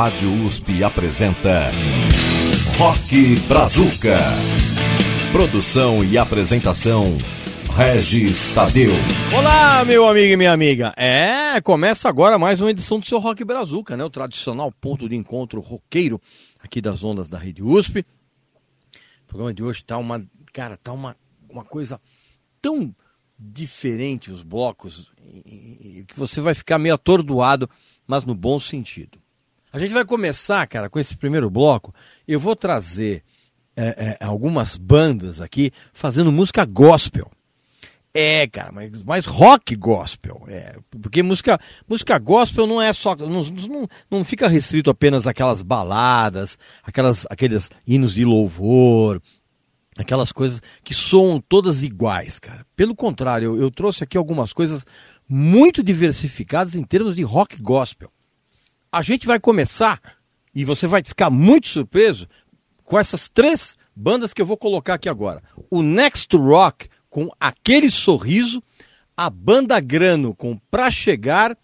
Rádio USP apresenta Rock Brazuca. Produção e apresentação Regis Tadeu. Olá, meu amigo e minha amiga. É, começa agora mais uma edição do seu Rock Brazuca, né? O tradicional ponto de encontro roqueiro aqui das ondas da Rede USP. O programa de hoje tá uma, cara, tá uma, uma coisa tão diferente os blocos que você vai ficar meio atordoado, mas no bom sentido. A gente vai começar, cara, com esse primeiro bloco. Eu vou trazer é, é, algumas bandas aqui fazendo música gospel. É, cara, mas mais rock gospel. É, porque música, música gospel não é só. Não, não, não fica restrito apenas aquelas baladas, aquelas, aqueles hinos de louvor, aquelas coisas que soam todas iguais, cara. Pelo contrário, eu, eu trouxe aqui algumas coisas muito diversificadas em termos de rock gospel. A gente vai começar, e você vai ficar muito surpreso, com essas três bandas que eu vou colocar aqui agora. O Next Rock com aquele sorriso, a banda Grano com Pra Chegar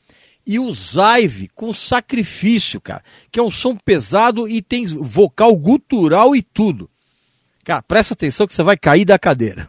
e o Zaive com Sacrifício, cara, que é um som pesado e tem vocal gutural e tudo. Cara, presta atenção que você vai cair da cadeira.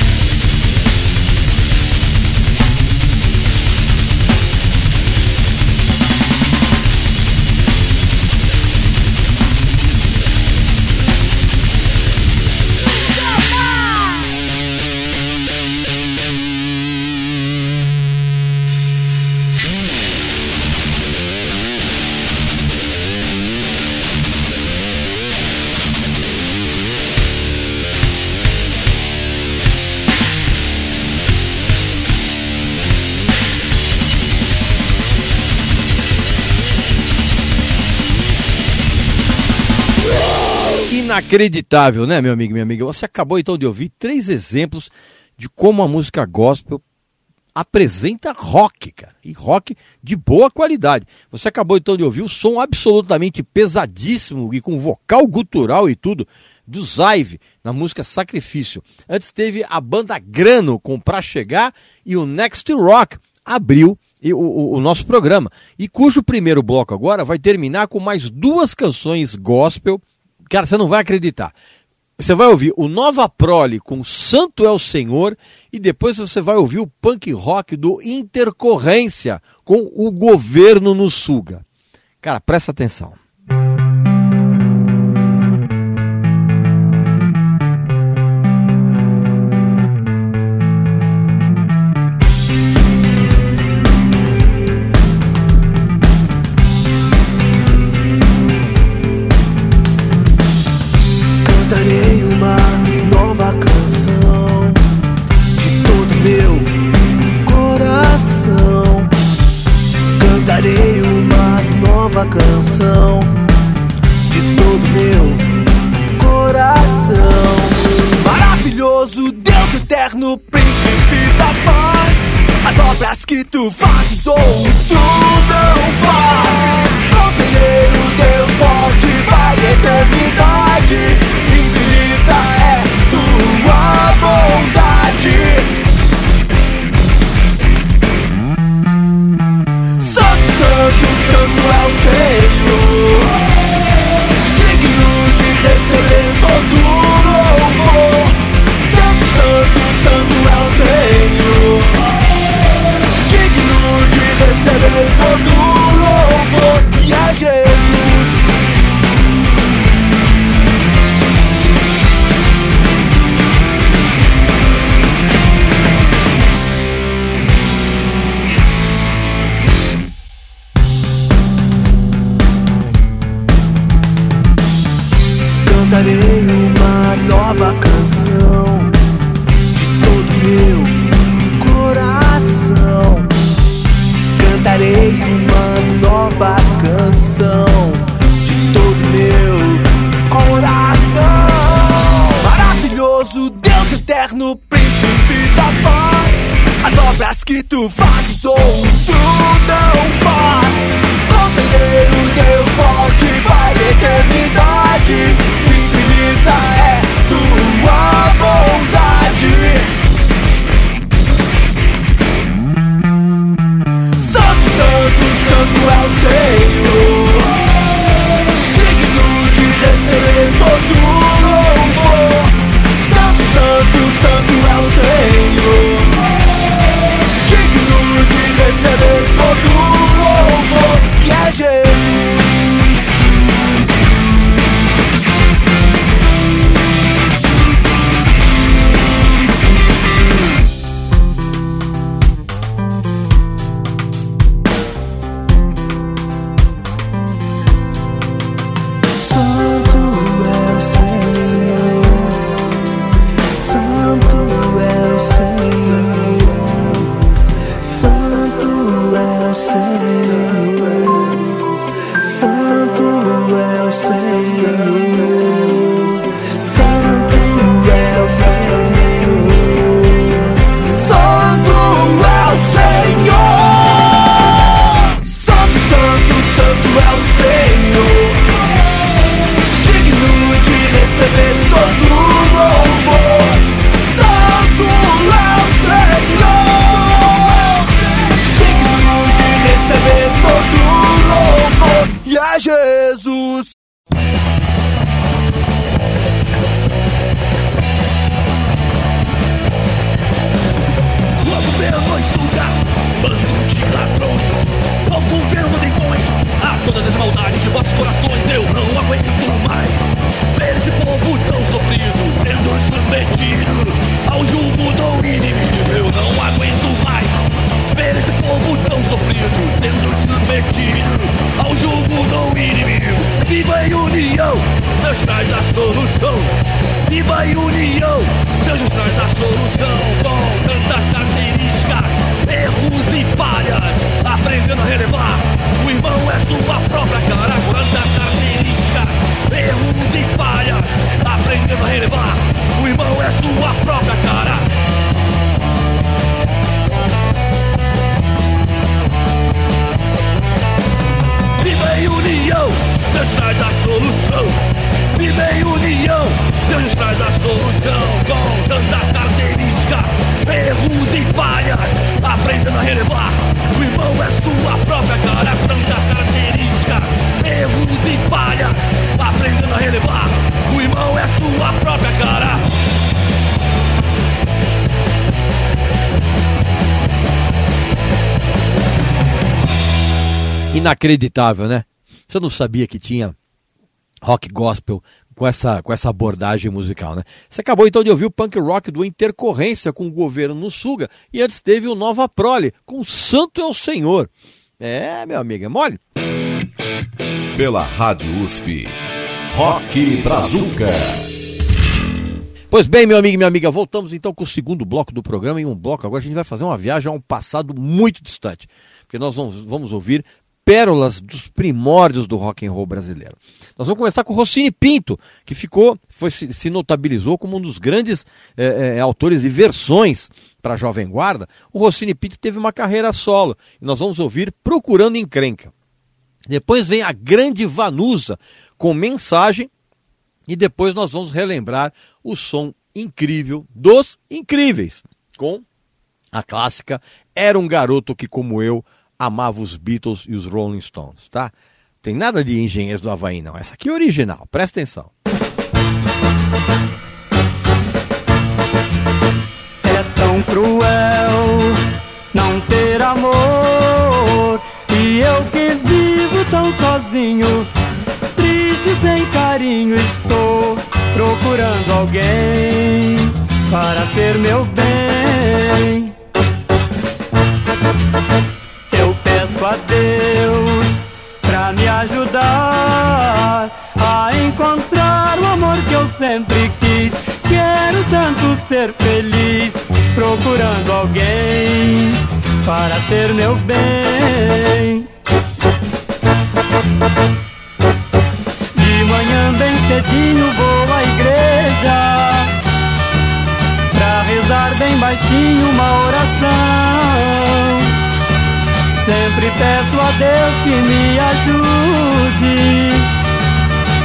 Inacreditável, né, meu amigo minha amiga? Você acabou então de ouvir três exemplos de como a música gospel apresenta rock, cara. E rock de boa qualidade. Você acabou então de ouvir o som absolutamente pesadíssimo e com vocal gutural e tudo do Zaive na música Sacrifício. Antes teve a banda Grano com Pra Chegar e o Next Rock abriu o, o, o, nosso programa. E cujo primeiro bloco agora vai terminar com mais duas canções gospel. Cara, você não vai acreditar. Você vai ouvir o Nova Prole com Santo é o Senhor e depois você vai ouvir o punk rock do Intercorrência com o Governo no Suga. Cara, presta atenção. Que tu fazes ou tu Cantarei uma nova canção de todo meu coração. Cantarei uma nova canção de todo meu coração. Maravilhoso Deus eterno, príncipe da paz. As obras que tu fazes ou tu não faz. Conselheiro, Deus é tua bondade. Santo, santo, santo é o Senhor. Inacreditável, né? Você não sabia que tinha rock gospel com essa, com essa abordagem musical, né? Você acabou então de ouvir o punk rock do Intercorrência com o governo no Suga e antes teve o Nova Prole com Santo é o Senhor. É, meu amigo, é mole? Pela Rádio USP. Rock Brazuca. Pois bem, meu amigo e minha amiga, voltamos então com o segundo bloco do programa. Em um bloco agora a gente vai fazer uma viagem a um passado muito distante, porque nós vamos, vamos ouvir pérolas dos primórdios do rock and roll brasileiro. Nós vamos começar com Rossini Pinto, que ficou, foi, se, notabilizou como um dos grandes é, é, autores de versões para a Jovem Guarda. O Rossini Pinto teve uma carreira solo e nós vamos ouvir Procurando Encrenca. Depois vem a Grande Vanusa com mensagem e depois nós vamos relembrar o som incrível dos incríveis com a clássica Era um garoto que como eu amava os Beatles e os Rolling Stones, tá? Tem nada de engenheiros do Havaí, não. Essa aqui é original, presta atenção. É tão cruel não ter amor. E eu que vivo tão sozinho, triste sem carinho, estou procurando alguém para ter meu bem. Peço a Deus pra me ajudar a encontrar o amor que eu sempre quis. Quero tanto ser feliz, procurando alguém para ter meu bem. De manhã bem cedinho vou à igreja pra rezar bem baixinho uma oração. Sempre peço a Deus que me ajude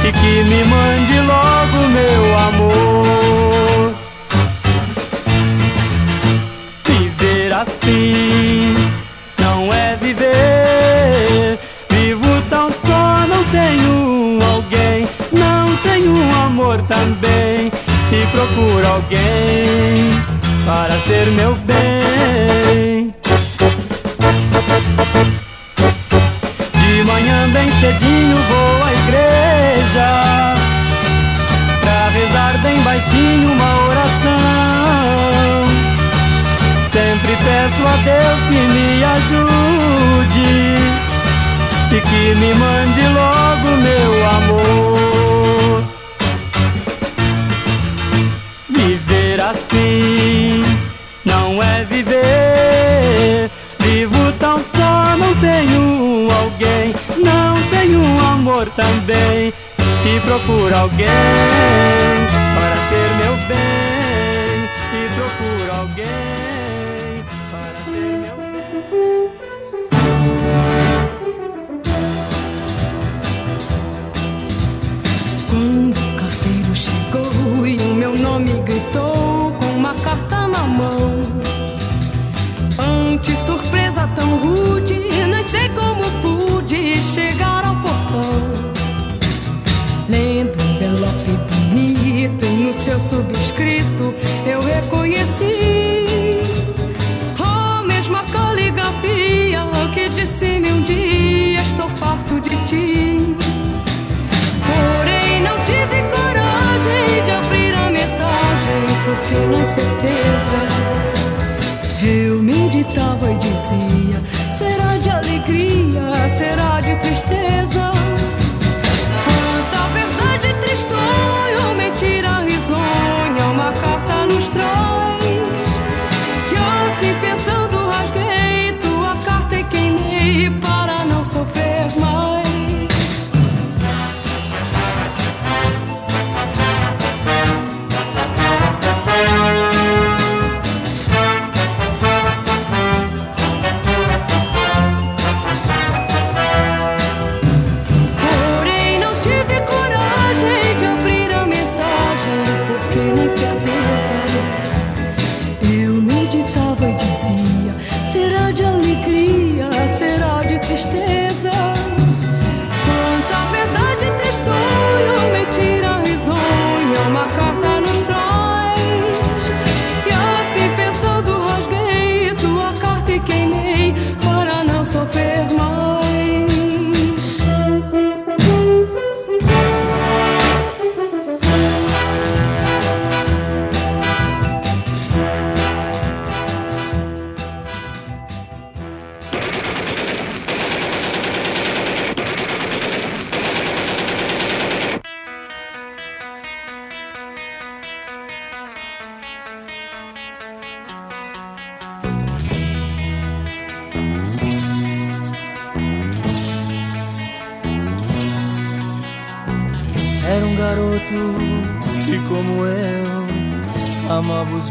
e que me mande logo meu amor. Viver assim não é viver. Vivo tão só, não tenho alguém, não tenho amor também. E procuro alguém para ser meu bem. Cedinho vou à igreja. Pra rezar bem baixinho uma oração. Sempre peço a Deus que me ajude E que me mande logo meu amor. Viver assim não é viver. Vivo tão só, não tenho alguém, E procuro alguém para ter meu bem. E procuro alguém para ter meu bem. Quando o carteiro chegou e o meu nome gritou com uma carta na mão. Ante surpresa tão rude, seu subscrito eu reconheci a mesma caligrafia que disse-me um dia estou farto de ti. Porém, não tive coragem de abrir a mensagem, porque na certeza eu meditava e dizia: será de alegria,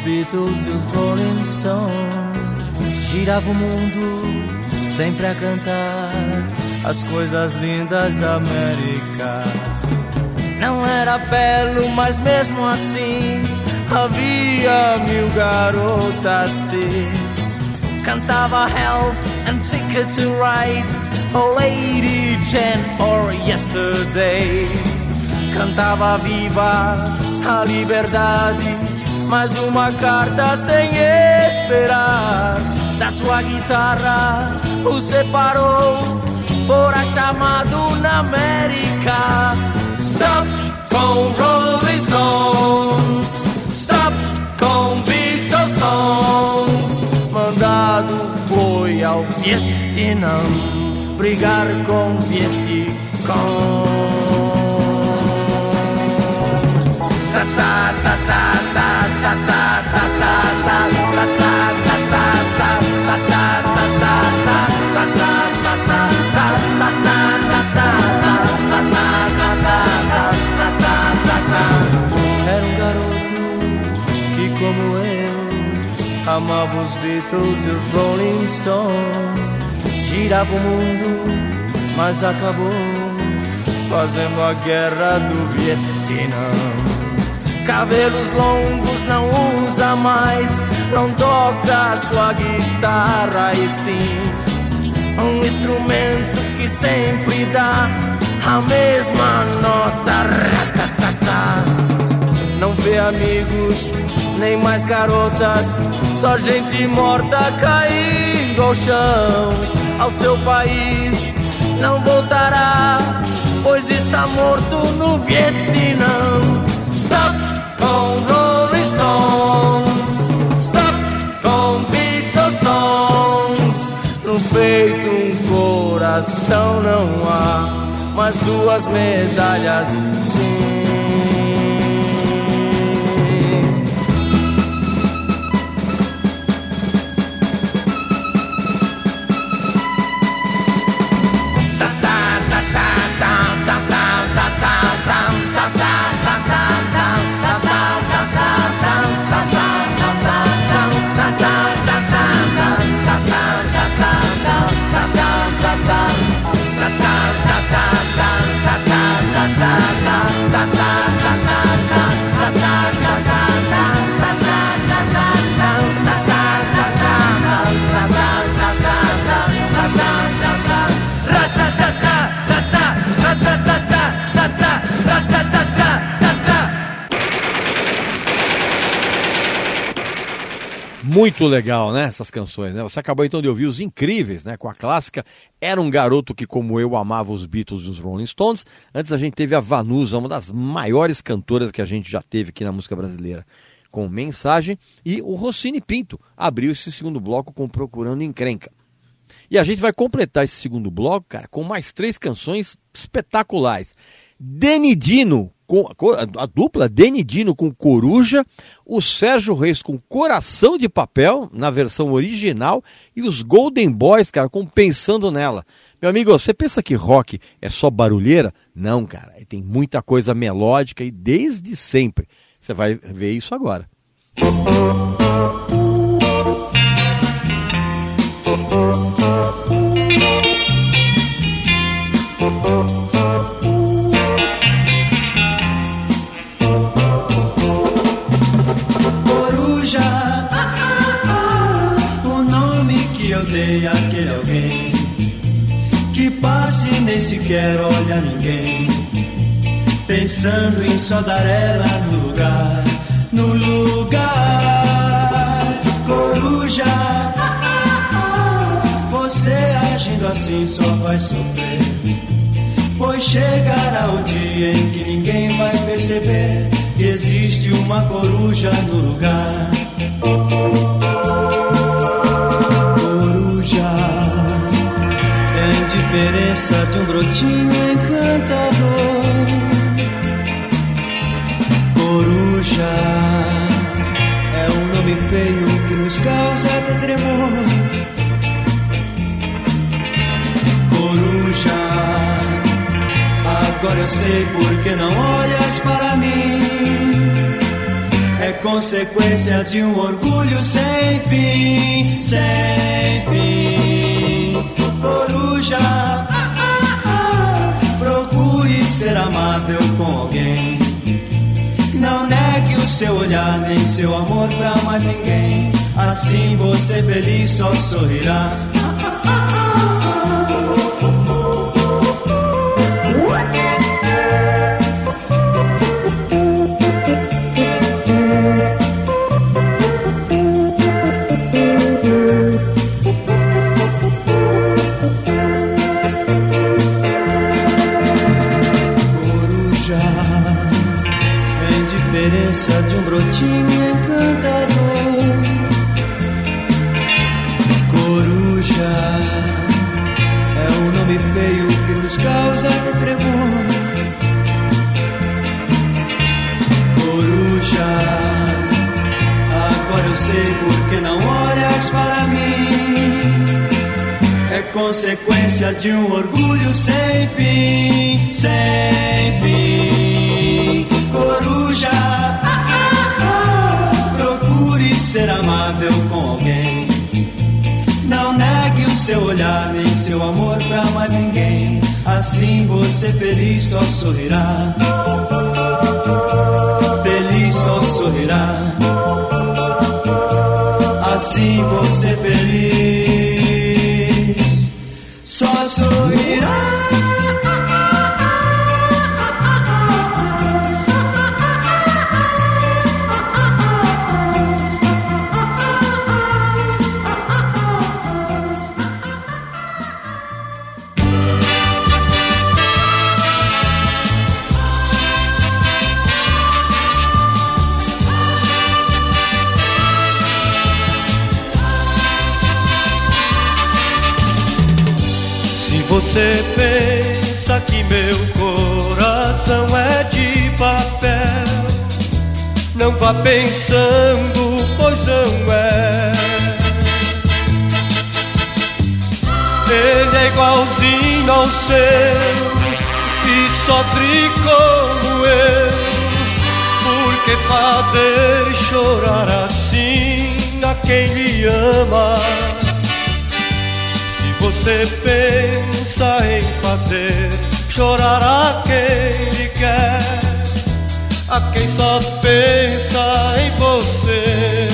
Beatles e os Rolling Stones. Girava o mundo sempre a cantar as coisas lindas da América. Não era belo, mas mesmo assim havia mil garotas sim. Cantava Help and Ticket to Ride, Oh Lady Jen or Yesterday. Cantava Viva a Liberdade, mais uma carta sem esperar. Da sua guitarra o separou, fora chamado na América. Stop com Rolling Stones, stop com Beatles songs. Mandado foi ao Vietnã brigar com Vietcong. Ta ta ta ta Amava os Beatles e os Rolling Stones. Girava o mundo, mas acabou Fazendo a guerra do Vietnã. Cabelos longos não usa mais, não toca sua guitarra e sim um instrumento que sempre dá a mesma nota. Ratatata. Não vê amigos, nem mais garotas, só gente morta caindo ao chão. Ao seu país não voltará, pois está morto no Vietnã. Peito um coração não há, mas duas medalhas Muito legal, né? Essas canções, né? Você acabou então de ouvir os incríveis, né? Com a clássica Era um garoto que, como eu, amava os Beatles e os Rolling Stones. Antes a gente teve a Vanusa, uma das maiores cantoras que a gente já teve aqui na música brasileira, com mensagem. E o Rossini Pinto abriu esse segundo bloco com Procurando Encrenca. E a gente vai completar esse segundo bloco, cara, com mais três canções espetaculares. Denidino com a, dupla Denidino com Coruja, o Sérgio Reis com Coração de Papel, na versão original, e os Golden Boys, cara, com Pensando Nela. Meu amigo, você pensa que rock é só barulheira? Não, cara, tem muita coisa melódica e desde sempre. Você vai ver isso agora. Coruja, dei àquele alguém que passe e nem sequer olha ninguém, pensando em só dar ela no lugar, no lugar. Coruja, você agindo assim só vai sofrer. Pois chegará o dia em que ninguém vai perceber que existe uma coruja no lugar. Diferença de um brotinho encantador. Coruja, é um nome feio que nos causa até tremor. Coruja Agora eu sei porque não olhas para mim. É consequência de um orgulho sem fim, sem fim. Coruja, ser amável com alguém. Não negue o seu olhar nem seu amor pra mais ninguém. Assim você feliz só sorrirá. Um brotinho encantador. Coruja, é um nome feio que nos causa tremor. Coruja, agora eu sei porque não olhas para mim. É consequência de um orgulho sem fim, sem fim. Coruja, ser amável com alguém. Não negue o seu olhar nem seu amor pra mais ninguém. Assim você feliz só sorrirá. Feliz só sorrirá. Assim você feliz só sorrirá. Vá pensando, pois não é. Ele é igualzinho ao seu e sofre como eu. Por que fazer chorar assim a quem lhe ama? Se você pensa em fazer chorar a quem lhe quer, a quem só pensa em você.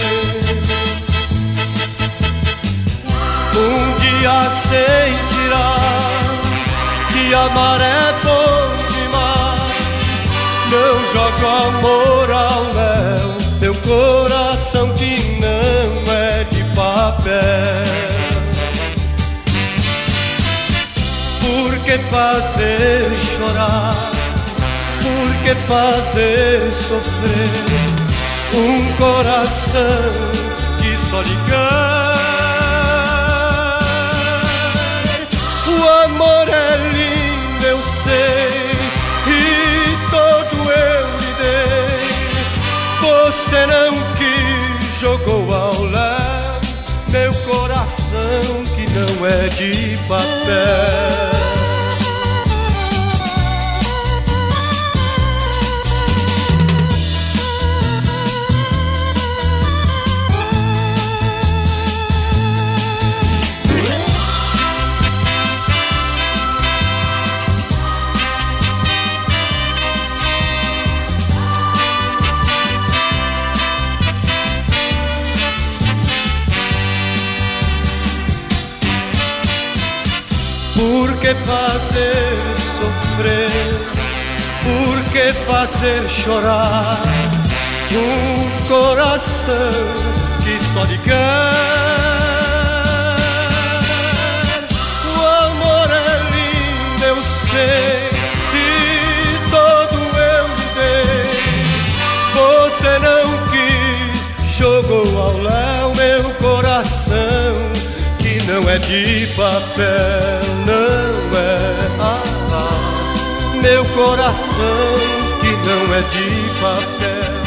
Um dia sentirá que amar é bom demais. Não jogue o amor ao léu, meu coração que não é de papel. Por que fazer chorar? Que fazer sofrer um coração que só lhe quer? O amor é lindo, eu sei, e todo eu lhe dei. Você não quis, jogou ao léu meu coração que não é de papel. Que fazer sofrer? Por que fazer chorar? Um coração que só lhe quer. O amor é lindo, eu sei, e todo eu lhe. Você não quis, jogou ao léu meu coração que não é de papel, não. Meu coração que não é de papel,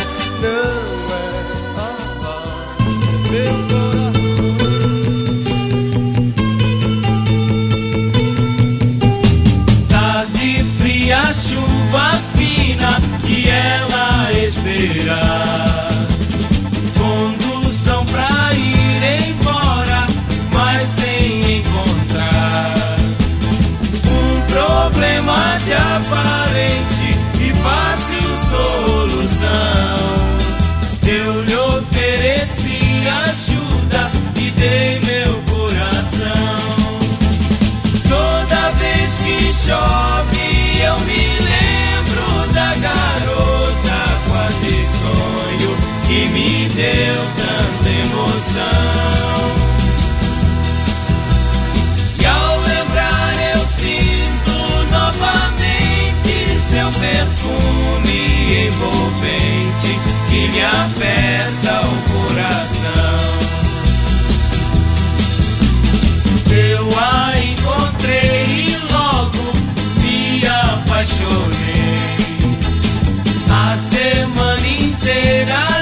envolvente que me aperta o coração. Eu a encontrei e logo me apaixonei. A semana inteira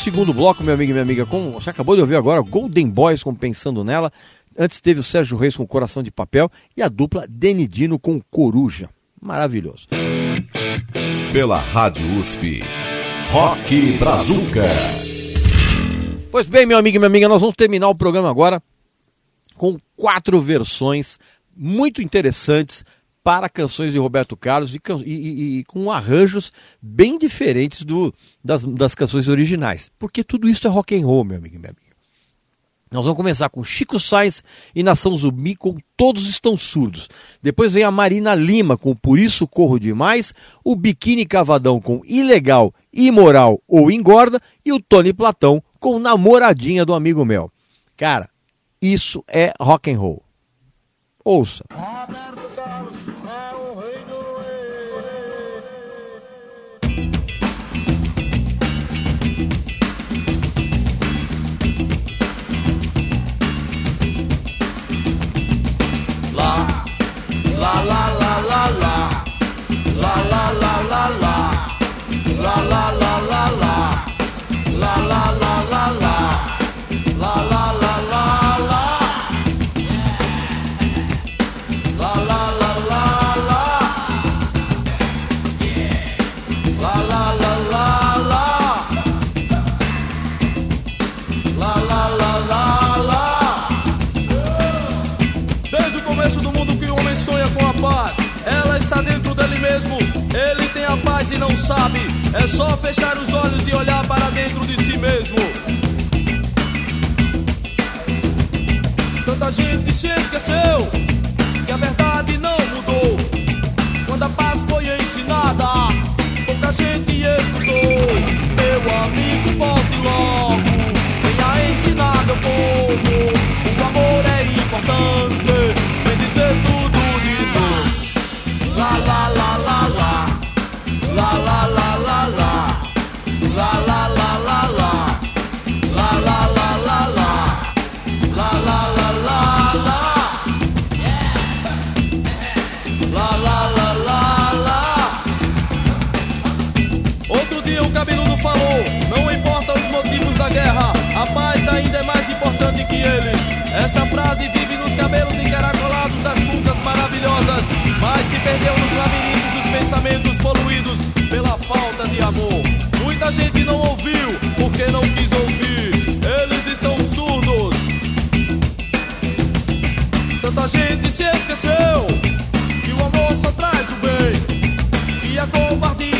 segundo bloco, meu amigo e minha amiga. Com, você acabou de ouvir agora Golden Boys com Pensando Nela. Antes teve o Sérgio Reis com Coração de Papel e a dupla Denidino com Coruja. Maravilhoso. Pela Rádio USP. Rock Brazuca. Pois bem, meu amigo e minha amiga, nós vamos terminar o programa agora com quatro versões muito interessantes para canções de Roberto Carlos e, e- e- com arranjos bem diferentes do, das, das canções originais. Porque tudo isso é rock and roll, meu amigo e minha amiga. Nós vamos começar com Chico Sainz e Nação Zumbi com Todos Estão Surdos. Depois vem a Marina Lima com Por Isso Corro Demais, o Biquíni Cavadão com Ilegal, Imoral ou Engorda e o Tony Platão com Namoradinha do Amigo Mel. Cara, isso é rock and roll. Ouça. Paz e não sabe. É só fechar os olhos e olhar para dentro de si mesmo. Tanta gente se esqueceu que a verdade perdeu nos labirintos dos pensamentos poluídos pela falta de amor. Muita gente não ouviu porque não quis ouvir, eles estão surdos. Tanta gente se esqueceu que o amor só traz o bem, que a covardia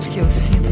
Saudade que eu sinto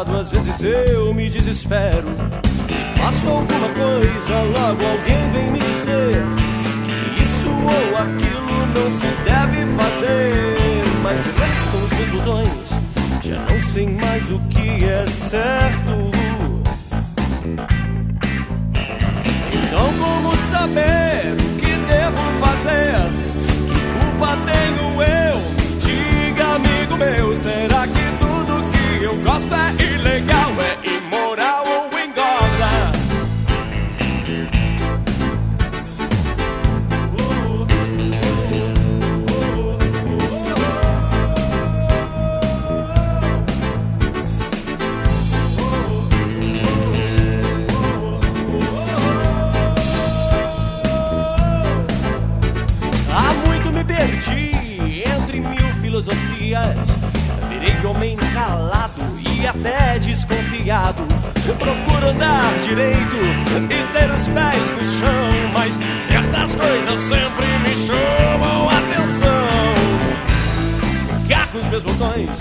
errado, às vezes eu me desespero. Se faço alguma coisa, logo alguém vem me dizer que isso ou aquilo não se deve fazer. Mas restam os seus botões, já não sei mais o que é certo. Então, como saber? Yahweh. andar direito e ter os pés no chão, mas certas coisas sempre me chamam a atenção. Carros, meus botões,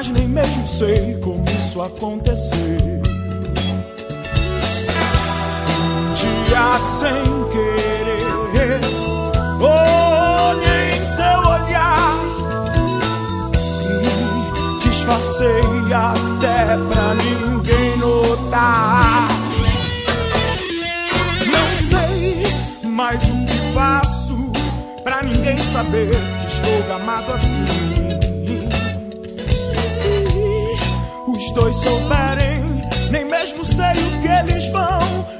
mas nem mesmo sei como isso aconteceu. Um dia sem querer, olhei em seu olhar e disfarcei até pra ninguém notar. Não sei mais o que faço pra ninguém saber que estou gamado assim. dois souberem, nem mesmo sei o que eles vão.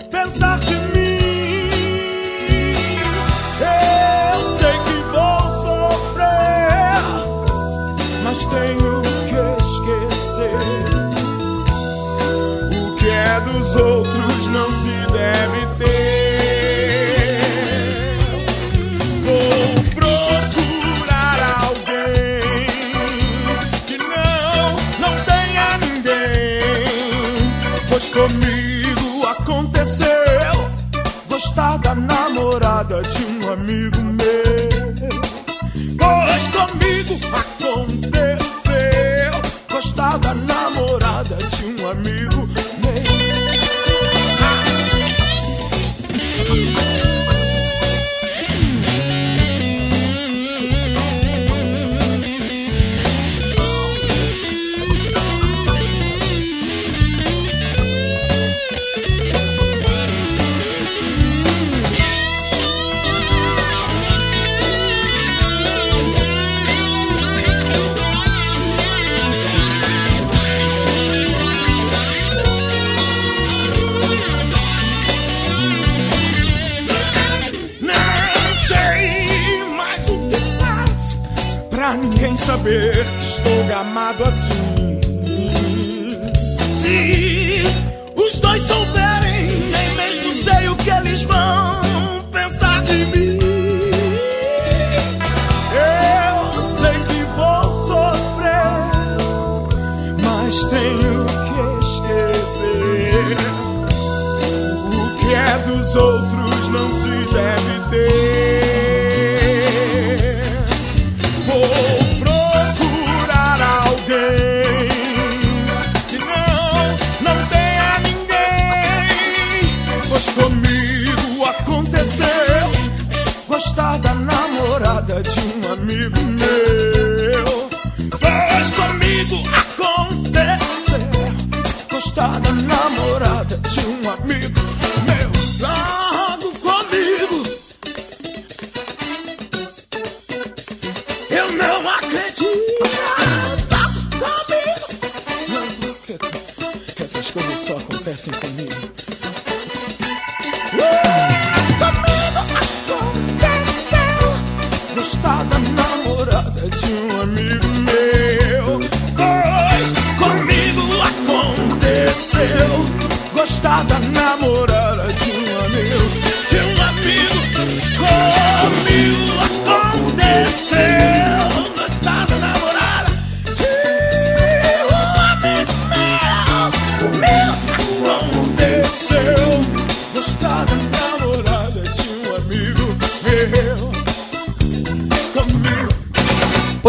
amigo.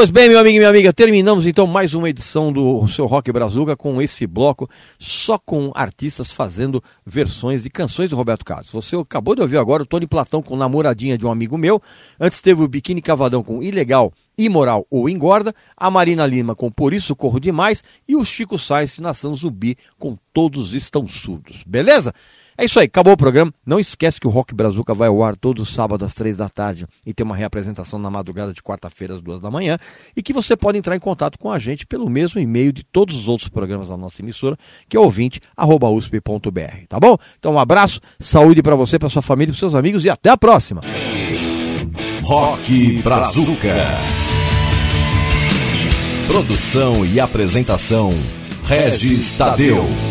Pois bem, meu amigo e minha amiga, terminamos então mais uma edição do seu Rock Brazuca com esse bloco só com artistas fazendo versões de canções do Roberto Carlos. Você acabou de ouvir agora o Tony Platão com Namoradinha de um amigo meu, antes teve o Biquíni Cavadão com Ilegal, Imoral ou Engorda, a Marina Lima com Por Isso Corro Demais e o Chico Sainz Nação Zumbi com Todos Estão Surdos. Beleza? É isso aí, acabou o programa. Não esquece que o Rock Brazuca vai ao ar todo sábado às três da tarde e tem uma reapresentação na madrugada de quarta-feira às duas da manhã e que você pode entrar em contato com a gente pelo mesmo e-mail de todos os outros programas da nossa emissora, que é ouvinte@usp.br, tá bom? Então um abraço, saúde para você, para sua família, para seus amigos e até a próxima. Rock Brazuca. Produção e apresentação: Regis Tadeu.